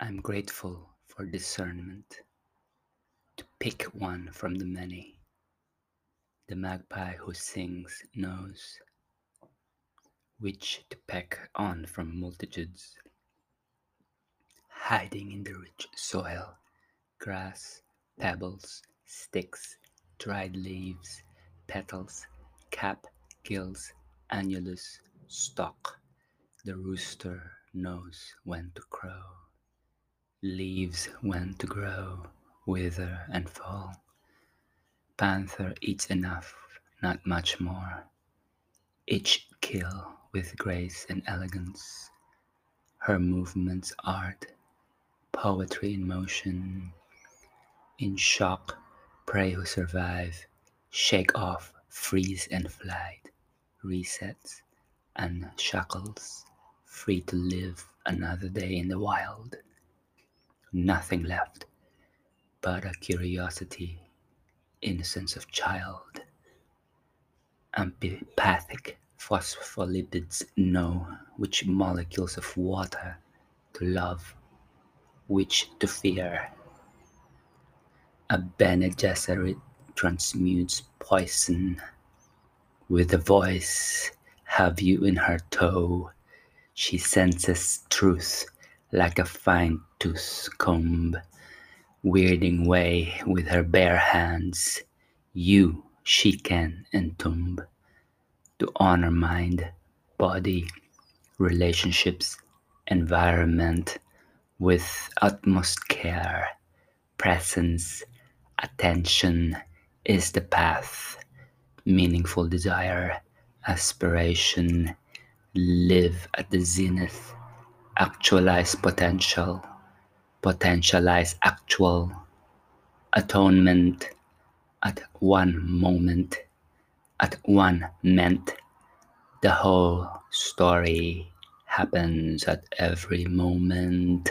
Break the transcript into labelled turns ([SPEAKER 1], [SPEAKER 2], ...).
[SPEAKER 1] I'm grateful for discernment to pick one from the many. The magpie who sings knows which to peck on from multitudes. Hiding in the rich soil, grass, pebbles, sticks, dried leaves, petals, cap, gills, annulus, stalk. The rooster knows when to crow. Leaves when to grow, wither and fall. Panther eats enough, not much more. Each kill with grace and elegance. Her movements art, poetry in motion. In shock, prey who survive, shake off, freeze and flight, resets, and shackles, free to live another day in the wild nothing left but a curiosity, innocence of child. Empathic phospholipids know which molecules of water to love, which to fear. A Bene Gesserit transmutes poison with a voice. Have you in her toe? She senses truth like a fine tooth comb, weirding way with her bare hands. You she can entomb to honor mind, body, relationships, environment with utmost care, presence, attention is the path, meaningful desire, aspiration, live at the zenith actualize potential, potentialize actual, atonement at one moment, at one meant. The whole story happens at every moment.